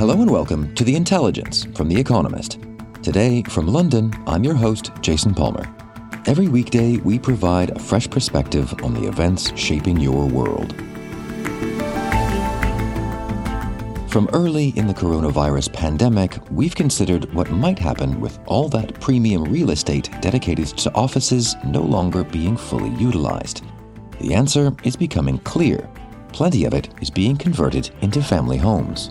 Hello and welcome to The Intelligence from The Economist. Today, from London, I'm your host, Jason Palmer. Every weekday, we provide a fresh perspective on the events shaping your world. From early in the coronavirus pandemic, we've considered what might happen with all that premium real estate dedicated to offices no longer being fully utilized. The answer is becoming clear. Plenty of it is being converted into family homes.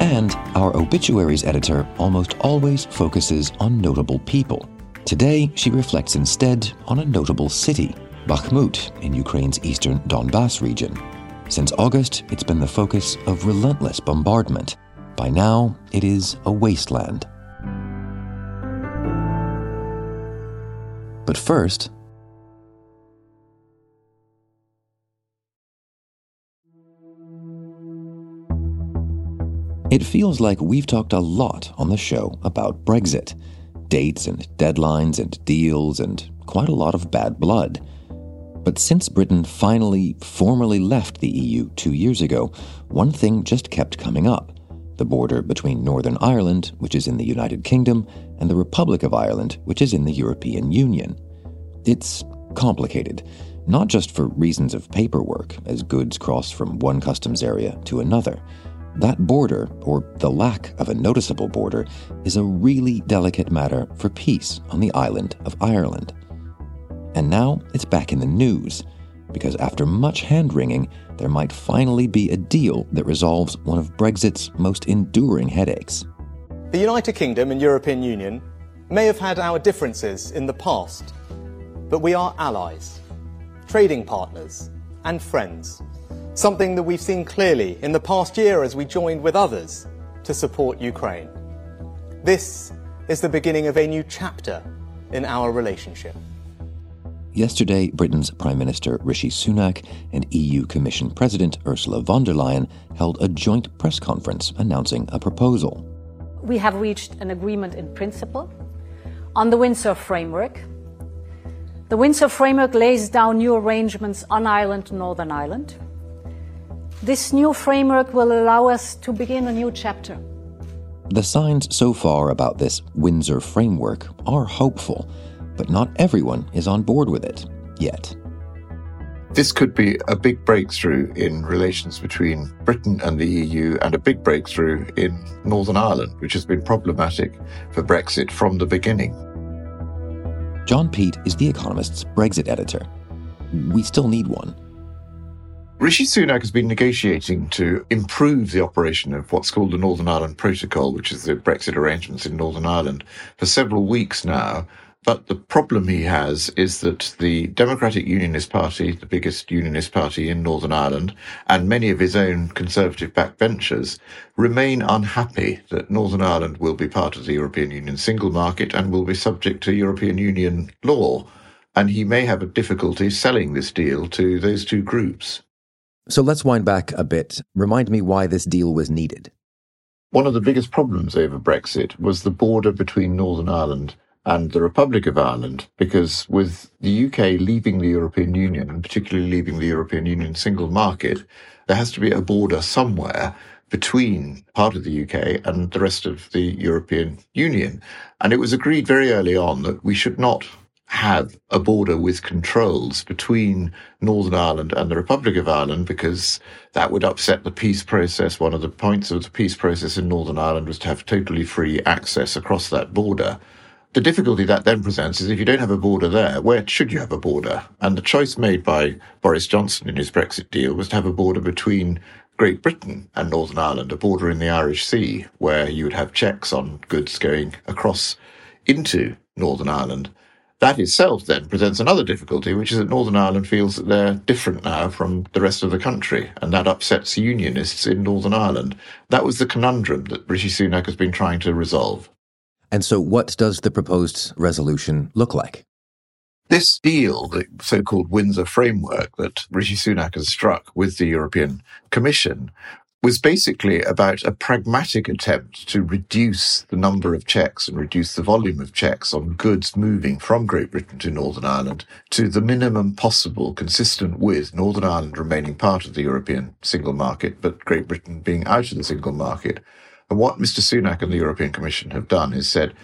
And our obituaries editor almost always focuses on notable people. Today, she reflects instead on a notable city, Bakhmut, in Ukraine's eastern Donbass region. Since August, it's been the focus of relentless bombardment. By now, it is a wasteland. But first, It feels like we've talked a lot on the show about Brexit dates and deadlines and deals and quite a lot of bad blood. But since Britain finally formally left the EU two years ago, one thing just kept coming up the border between Northern Ireland, which is in the United Kingdom, and the Republic of Ireland, which is in the European Union. It's complicated, not just for reasons of paperwork, as goods cross from one customs area to another that border, or the lack of a noticeable border, is a really delicate matter for peace on the island of Ireland. And now it's back in the news, because after much hand wringing, there might finally be a deal that resolves one of Brexit's most enduring headaches. The United Kingdom and European Union may have had our differences in the past, but we are allies, trading partners, and friends something that we've seen clearly in the past year as we joined with others to support Ukraine. This is the beginning of a new chapter in our relationship. Yesterday, Britain's Prime Minister Rishi Sunak and EU Commission President Ursula von der Leyen held a joint press conference announcing a proposal. We have reached an agreement in principle on the Windsor framework. The Windsor framework lays down new arrangements on Ireland, Northern Ireland, this new framework will allow us to begin a new chapter. The signs so far about this Windsor framework are hopeful, but not everyone is on board with it yet. This could be a big breakthrough in relations between Britain and the EU and a big breakthrough in Northern Ireland, which has been problematic for Brexit from the beginning. John Peet is The Economist's Brexit editor. We still need one. Rishi Sunak has been negotiating to improve the operation of what's called the Northern Ireland Protocol, which is the Brexit arrangements in Northern Ireland, for several weeks now. But the problem he has is that the Democratic Unionist Party, the biggest unionist party in Northern Ireland, and many of his own conservative backbenchers remain unhappy that Northern Ireland will be part of the European Union single market and will be subject to European Union law. And he may have a difficulty selling this deal to those two groups. So let's wind back a bit. Remind me why this deal was needed. One of the biggest problems over Brexit was the border between Northern Ireland and the Republic of Ireland, because with the UK leaving the European Union, and particularly leaving the European Union single market, there has to be a border somewhere between part of the UK and the rest of the European Union. And it was agreed very early on that we should not have a border with controls between Northern Ireland and the Republic of Ireland because that would upset the peace process. One of the points of the peace process in Northern Ireland was to have totally free access across that border. The difficulty that then presents is if you don't have a border there, where should you have a border? And the choice made by Boris Johnson in his Brexit deal was to have a border between Great Britain and Northern Ireland, a border in the Irish Sea, where you would have checks on goods going across into Northern Ireland. That itself then presents another difficulty, which is that Northern Ireland feels that they're different now from the rest of the country, and that upsets unionists in Northern Ireland. That was the conundrum that Rishi Sunak has been trying to resolve. And so, what does the proposed resolution look like? This deal, the so called Windsor framework that Rishi Sunak has struck with the European Commission, was basically about a pragmatic attempt to reduce the number of checks and reduce the volume of checks on goods moving from Great Britain to Northern Ireland to the minimum possible consistent with Northern Ireland remaining part of the European single market, but Great Britain being out of the single market. And what Mr. Sunak and the European Commission have done is said,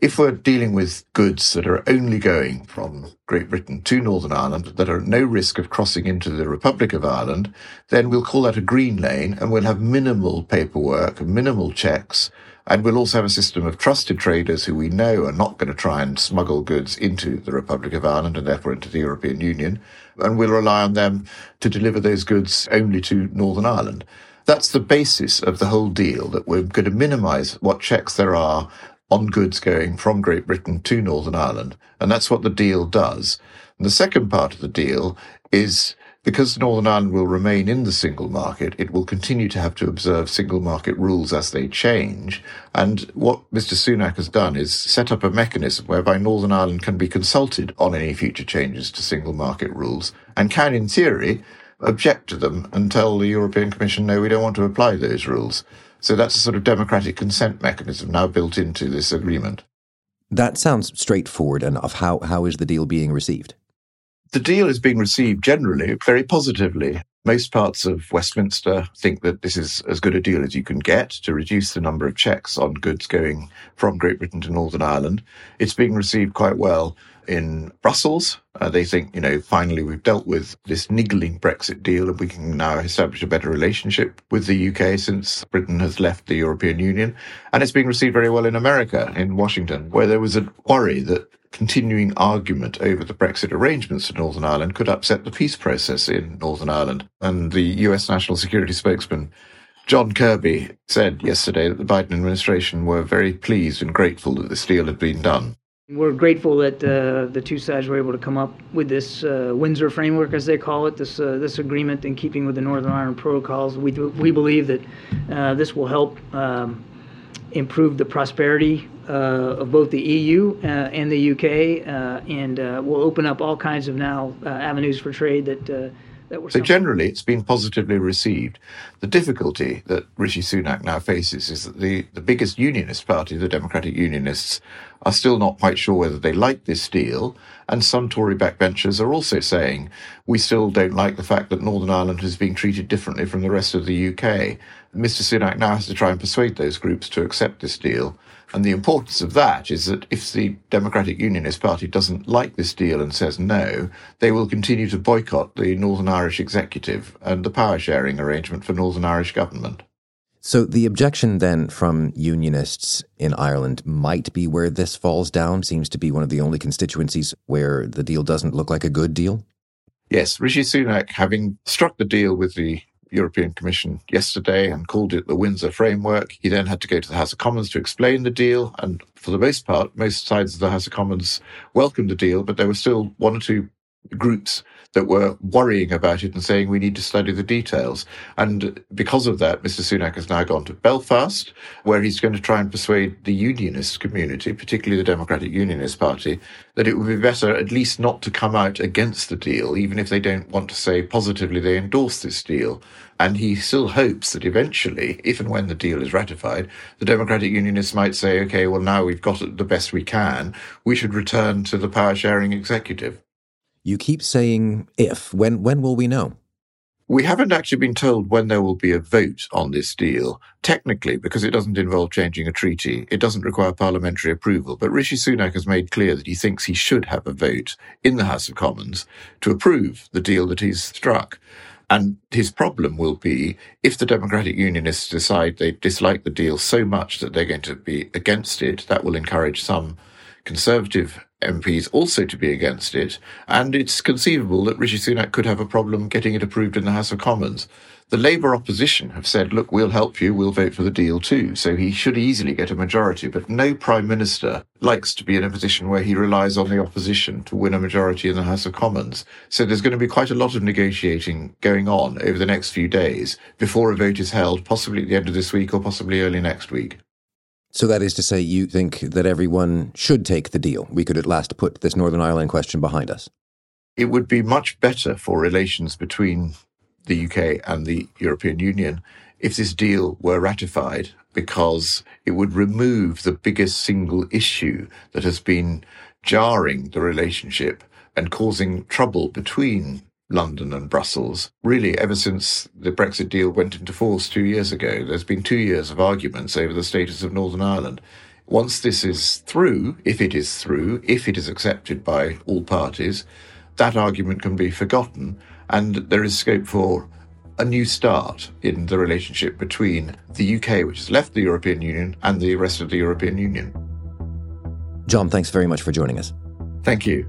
if we're dealing with goods that are only going from Great Britain to Northern Ireland that are at no risk of crossing into the Republic of Ireland, then we'll call that a green lane and we'll have minimal paperwork, minimal checks, and we'll also have a system of trusted traders who we know are not going to try and smuggle goods into the Republic of Ireland and therefore into the European Union. And we'll rely on them to deliver those goods only to Northern Ireland. That's the basis of the whole deal, that we're going to minimise what checks there are on goods going from Great Britain to Northern Ireland. And that's what the deal does. And the second part of the deal is because Northern Ireland will remain in the single market, it will continue to have to observe single market rules as they change. And what Mr. Sunak has done is set up a mechanism whereby Northern Ireland can be consulted on any future changes to single market rules and can, in theory, object to them and tell the European Commission, no, we don't want to apply those rules. So that's a sort of democratic consent mechanism now built into this agreement. That sounds straightforward enough. How, how is the deal being received? The deal is being received generally very positively. Most parts of Westminster think that this is as good a deal as you can get to reduce the number of checks on goods going from Great Britain to Northern Ireland. It's being received quite well in Brussels. Uh, they think, you know, finally we've dealt with this niggling Brexit deal and we can now establish a better relationship with the UK since Britain has left the European Union. And it's being received very well in America, in Washington, where there was a worry that continuing argument over the Brexit arrangements in Northern Ireland could upset the peace process in Northern Ireland. And the US National Security Spokesman John Kirby said yesterday that the Biden administration were very pleased and grateful that this deal had been done. We're grateful that uh, the two sides were able to come up with this uh, Windsor framework, as they call it, this uh, this agreement in keeping with the Northern Ireland protocols. We we believe that uh, this will help um, improve the prosperity uh, of both the EU uh, and the UK, and will open up all kinds of now avenues for trade that so generally, it's been positively received. The difficulty that Rishi Sunak now faces is that the, the biggest unionist party, the Democratic Unionists, are still not quite sure whether they like this deal. And some Tory backbenchers are also saying, we still don't like the fact that Northern Ireland is being treated differently from the rest of the UK. Mr. Sunak now has to try and persuade those groups to accept this deal. And the importance of that is that if the Democratic Unionist Party doesn't like this deal and says no, they will continue to boycott the Northern Irish executive and the power sharing arrangement for Northern Irish government. So the objection then from unionists in Ireland might be where this falls down, seems to be one of the only constituencies where the deal doesn't look like a good deal. Yes, Rishi Sunak, having struck the deal with the European Commission yesterday and called it the Windsor Framework. He then had to go to the House of Commons to explain the deal. And for the most part, most sides of the House of Commons welcomed the deal, but there were still one or two groups that were worrying about it and saying we need to study the details. And because of that, Mr. Sunak has now gone to Belfast, where he's going to try and persuade the unionist community, particularly the Democratic Unionist Party, that it would be better at least not to come out against the deal, even if they don't want to say positively they endorse this deal. And he still hopes that eventually, if and when the deal is ratified, the Democratic Unionists might say, okay, well, now we've got it the best we can. We should return to the power sharing executive. You keep saying if. When when will we know? We haven't actually been told when there will be a vote on this deal. Technically, because it doesn't involve changing a treaty, it doesn't require parliamentary approval. But Rishi Sunak has made clear that he thinks he should have a vote in the House of Commons to approve the deal that he's struck. And his problem will be if the Democratic Unionists decide they dislike the deal so much that they're going to be against it, that will encourage some Conservative MPs also to be against it, and it's conceivable that Rishi Sunak could have a problem getting it approved in the House of Commons. The Labour opposition have said, look, we'll help you, we'll vote for the deal too. So he should easily get a majority, but no Prime Minister likes to be in a position where he relies on the opposition to win a majority in the House of Commons. So there's going to be quite a lot of negotiating going on over the next few days before a vote is held, possibly at the end of this week or possibly early next week. So that is to say, you think that everyone should take the deal. We could at last put this Northern Ireland question behind us. It would be much better for relations between the UK and the European Union if this deal were ratified because it would remove the biggest single issue that has been jarring the relationship and causing trouble between London and Brussels. Really, ever since the Brexit deal went into force two years ago, there's been two years of arguments over the status of Northern Ireland. Once this is through, if it is through, if it is accepted by all parties, that argument can be forgotten and there is scope for a new start in the relationship between the UK, which has left the European Union, and the rest of the European Union. John, thanks very much for joining us. Thank you.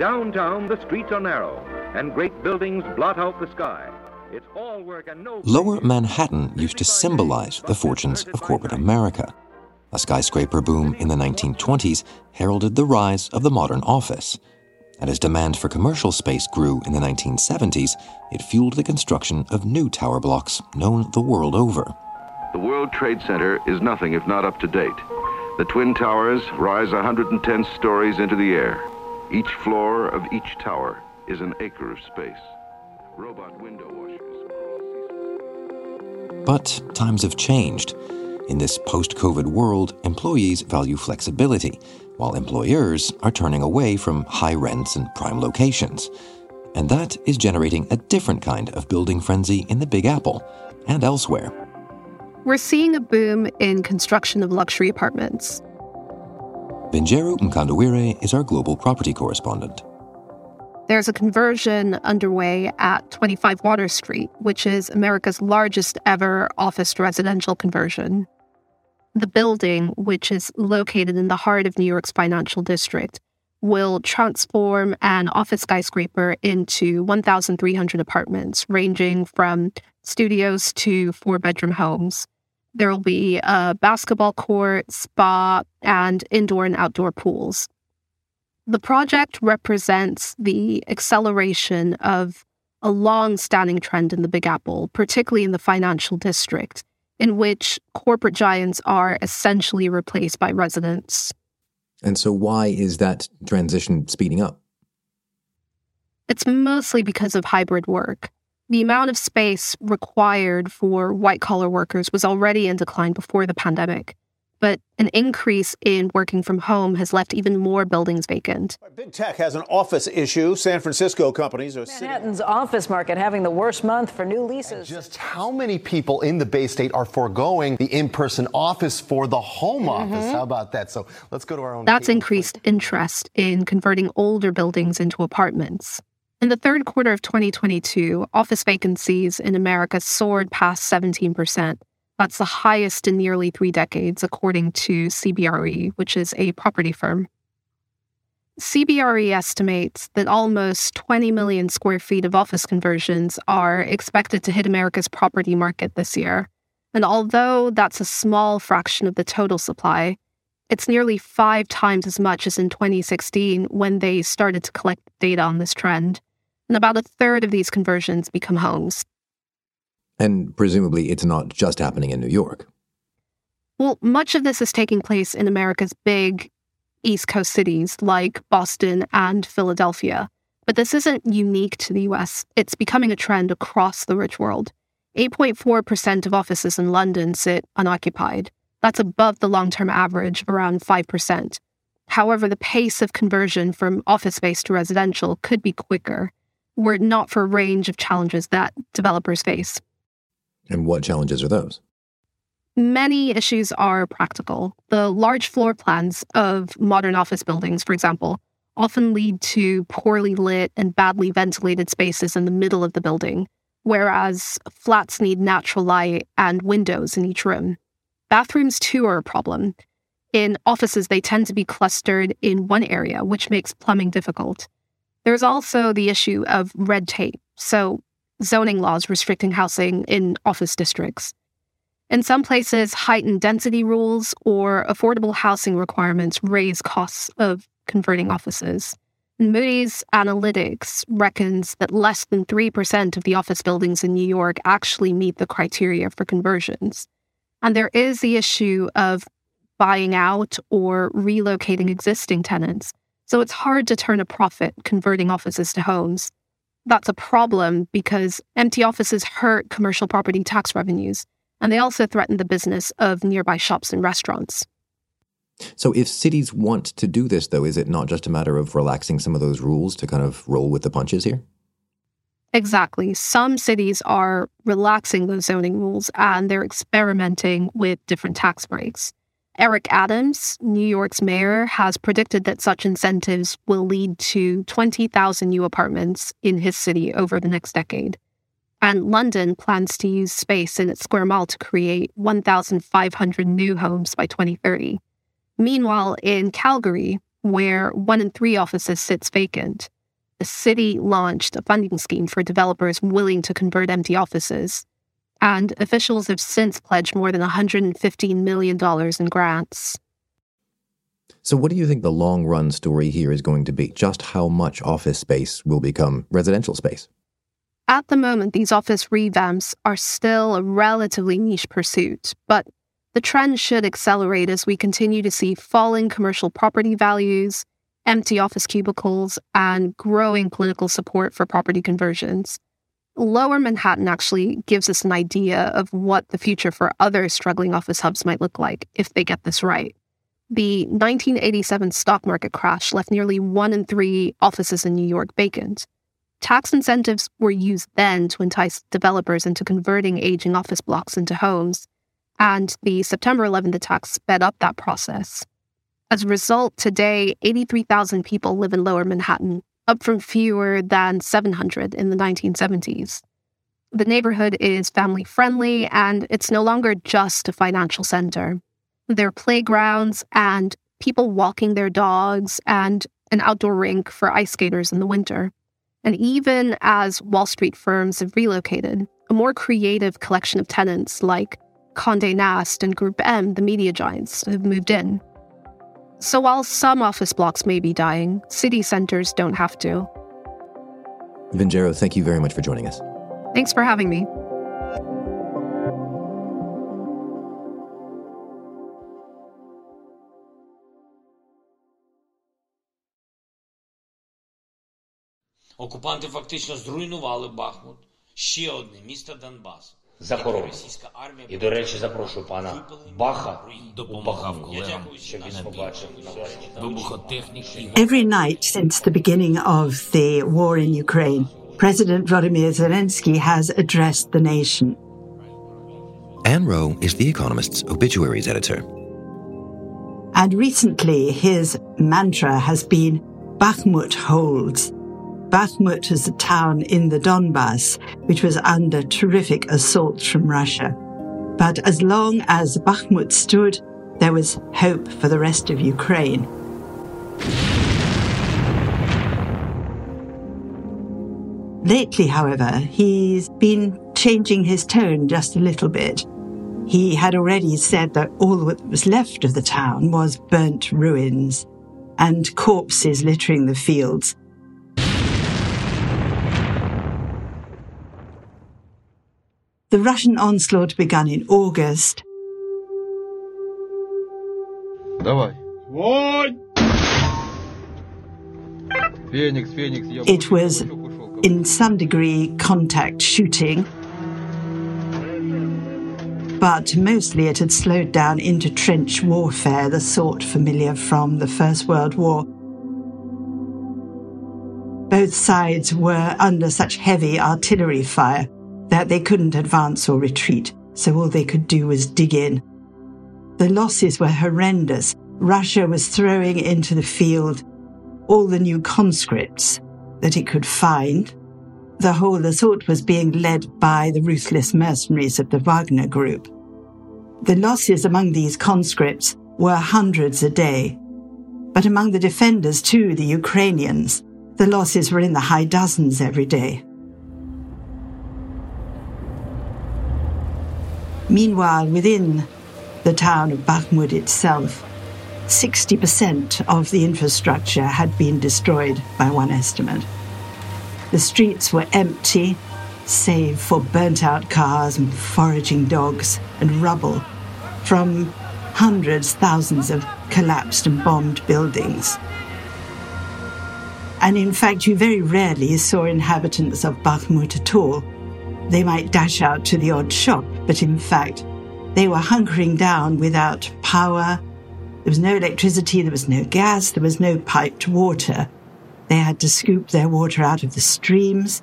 Downtown, the streets are narrow, and great buildings blot out the sky. It's all work and no. Lower Manhattan used to symbolize the fortunes of corporate America. A skyscraper boom in the 1920s heralded the rise of the modern office. And as demand for commercial space grew in the 1970s, it fueled the construction of new tower blocks known the world over. The World Trade Center is nothing if not up to date. The Twin Towers rise 110 stories into the air. Each floor of each tower is an acre of space. Robot window washers. But times have changed. In this post COVID world, employees value flexibility, while employers are turning away from high rents and prime locations. And that is generating a different kind of building frenzy in the Big Apple and elsewhere. We're seeing a boom in construction of luxury apartments. Vinjeru Mkandawire is our global property correspondent. There's a conversion underway at 25 Water Street, which is America's largest ever office to residential conversion. The building, which is located in the heart of New York's financial district, will transform an office skyscraper into 1,300 apartments, ranging from studios to four bedroom homes. There will be a basketball court, spa, and indoor and outdoor pools. The project represents the acceleration of a long standing trend in the Big Apple, particularly in the financial district, in which corporate giants are essentially replaced by residents. And so, why is that transition speeding up? It's mostly because of hybrid work. The amount of space required for white collar workers was already in decline before the pandemic, but an increase in working from home has left even more buildings vacant. Big tech has an office issue. San Francisco companies are Manhattan's sitting... office market having the worst month for new leases. And just how many people in the Bay State are foregoing the in-person office for the home mm-hmm. office? How about that? So let's go to our own. That's increased interest in converting older buildings into apartments. In the third quarter of 2022, office vacancies in America soared past 17%. That's the highest in nearly three decades, according to CBRE, which is a property firm. CBRE estimates that almost 20 million square feet of office conversions are expected to hit America's property market this year. And although that's a small fraction of the total supply, it's nearly five times as much as in 2016 when they started to collect data on this trend and about a third of these conversions become homes. And presumably, it's not just happening in New York. Well, much of this is taking place in America's big East Coast cities like Boston and Philadelphia. But this isn't unique to the US, it's becoming a trend across the rich world. 8.4% of offices in London sit unoccupied. That's above the long term average of around 5%. However, the pace of conversion from office space to residential could be quicker, were it not for a range of challenges that developers face. And what challenges are those? Many issues are practical. The large floor plans of modern office buildings, for example, often lead to poorly lit and badly ventilated spaces in the middle of the building, whereas flats need natural light and windows in each room. Bathrooms, too, are a problem. In offices, they tend to be clustered in one area, which makes plumbing difficult. There's also the issue of red tape, so zoning laws restricting housing in office districts. In some places, heightened density rules or affordable housing requirements raise costs of converting offices. Moody's Analytics reckons that less than 3% of the office buildings in New York actually meet the criteria for conversions. And there is the issue of buying out or relocating existing tenants. So it's hard to turn a profit converting offices to homes. That's a problem because empty offices hurt commercial property tax revenues and they also threaten the business of nearby shops and restaurants. So, if cities want to do this, though, is it not just a matter of relaxing some of those rules to kind of roll with the punches here? Exactly. Some cities are relaxing those zoning rules and they're experimenting with different tax breaks. Eric Adams, New York's mayor, has predicted that such incentives will lead to 20,000 new apartments in his city over the next decade. And London plans to use space in its square mile to create 1,500 new homes by 2030. Meanwhile, in Calgary, where one in three offices sits vacant, the city launched a funding scheme for developers willing to convert empty offices. And officials have since pledged more than $115 million in grants. So, what do you think the long run story here is going to be? Just how much office space will become residential space? At the moment, these office revamps are still a relatively niche pursuit, but the trend should accelerate as we continue to see falling commercial property values, empty office cubicles, and growing political support for property conversions. Lower Manhattan actually gives us an idea of what the future for other struggling office hubs might look like if they get this right. The 1987 stock market crash left nearly one in three offices in New York vacant. Tax incentives were used then to entice developers into converting aging office blocks into homes, and the September 11th attacks sped up that process. As a result, today, 83,000 people live in lower Manhattan, up from fewer than 700 in the 1970s. The neighborhood is family friendly, and it's no longer just a financial center. There are playgrounds and people walking their dogs, and an outdoor rink for ice skaters in the winter. And even as Wall Street firms have relocated, a more creative collection of tenants like Conde Nast and Group M, the media giants, have moved in. So while some office blocks may be dying, city centers don't have to. Vinjeru, thank you very much for joining us. Thanks for having me. Окупанти фактично зруйнували Бахмут, ще одне місто Донбасу. І, до речі, запрошую пана Баха допомагав колегам, щоб він побачив вибухотехніки. Every night since the beginning of the war in Ukraine, President Vladimir Zelensky has addressed the nation. Ann Wroe is The Economist's obituaries editor. And recently, his mantra has been Bakhmut holds. Bakhmut is a town in the Donbass which was under terrific assaults from Russia. But as long as Bakhmut stood, there was hope for the rest of Ukraine. Lately, however, he's been changing his tone just a little bit. He had already said that all that was left of the town was burnt ruins and corpses littering the fields. The Russian onslaught began in August. It was, in some degree, contact shooting, but mostly it had slowed down into trench warfare, the sort familiar from the First World War. Both sides were under such heavy artillery fire that they couldn't advance or retreat, so all they could do was dig in. The losses were horrendous. Russia was throwing into the field all the new conscripts that it could find. The whole assault was being led by the ruthless mercenaries of the Wagner Group. The losses among these conscripts were hundreds a day. But among the defenders, too, the Ukrainians, the losses were in the high dozens every day. Meanwhile, within the town of Bakhmut itself, 60% of the infrastructure had been destroyed by one estimate. The streets were empty, save for burnt out cars and foraging dogs and rubble from hundreds, thousands of collapsed and bombed buildings. And in fact, you very rarely saw inhabitants of Bakhmut at all. They might dash out to the odd shop, but in fact, they were hunkering down without power. There was no electricity, there was no gas, there was no piped water. They had to scoop their water out of the streams.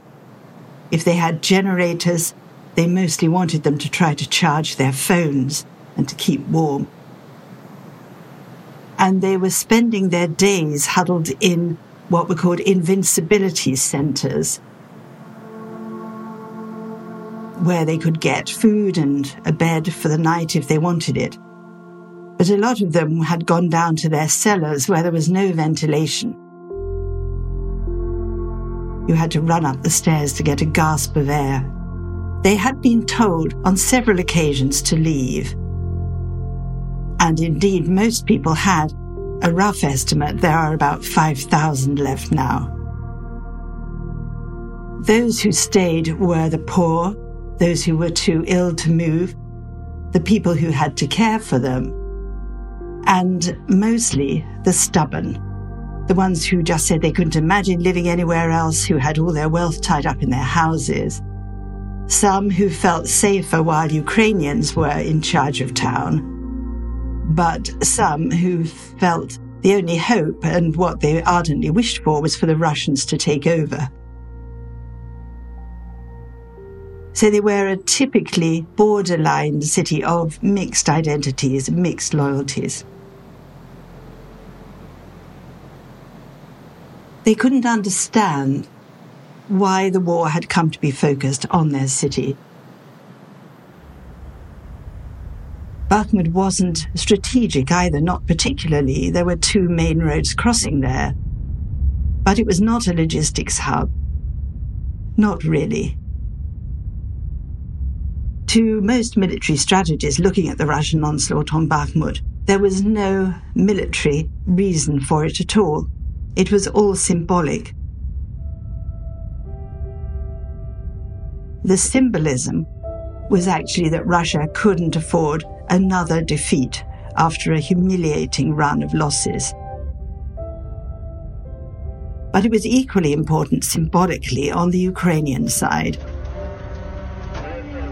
If they had generators, they mostly wanted them to try to charge their phones and to keep warm. And they were spending their days huddled in what were called invincibility centers, where they could get food and a bed for the night if they wanted it. But a lot of them had gone down to their cellars where there was no ventilation. You had to run up the stairs to get a gasp of air. They had been told on several occasions to leave. And indeed, most people had a rough estimate, there are about 5,000 left now. Those who stayed were the poor, those who were too ill to move, the people who had to care for them, and mostly the stubborn, the ones who just said they couldn't imagine living anywhere else, who had all their wealth tied up in their houses. Some who felt safer while Ukrainians were in charge of town but some who felt the only hope and what they ardently wished for was for the Russians to take over. So they were a typically borderline city of mixed identities, mixed loyalties. They couldn't understand why the war had come to be focused on their city Bakhmut wasn't strategic either, not particularly. There were two main roads crossing there. But it was not a logistics hub. Not really. To most military strategists looking at the Russian onslaught on Bakhmut, there was no military reason for it at all. It was all symbolic. The symbolism was actually that Russia couldn't afford another defeat after a humiliating run of losses. But it was equally important symbolically on the Ukrainian side.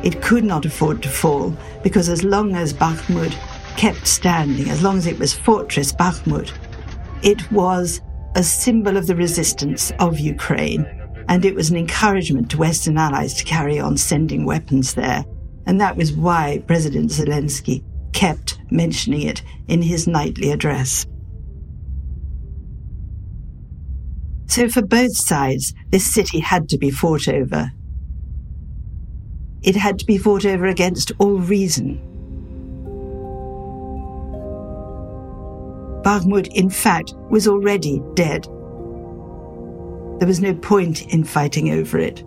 It could not afford to fall because as long as Bakhmut kept standing, as long as it was Fortress Bakhmut, it was a symbol of the resistance of Ukraine, and it was an encouragement to Western allies to carry on sending weapons there and that was why President Zelensky kept mentioning it in his nightly address. So, for both sides, this city had to be fought over. It had to be fought over against all reason. Bakhmut, in fact, was already dead. There was no point in fighting over it.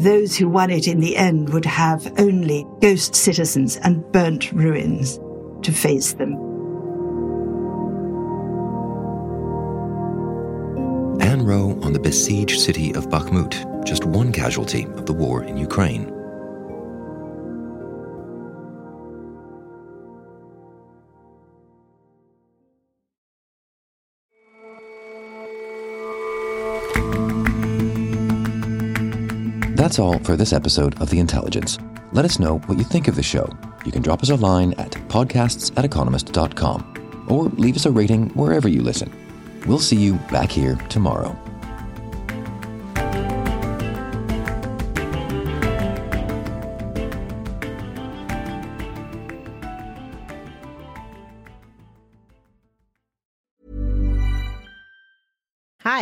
Those who won it in the end would have only ghost citizens and burnt ruins to face them. Ann Wroe on the besieged city of Bakhmut, just one casualty of the war in Ukraine. That's all for this episode of The Intelligence. Let us know what you think of the show. You can drop us a line at podcasts at economist.com or leave us a rating wherever you listen. We'll see you back here tomorrow.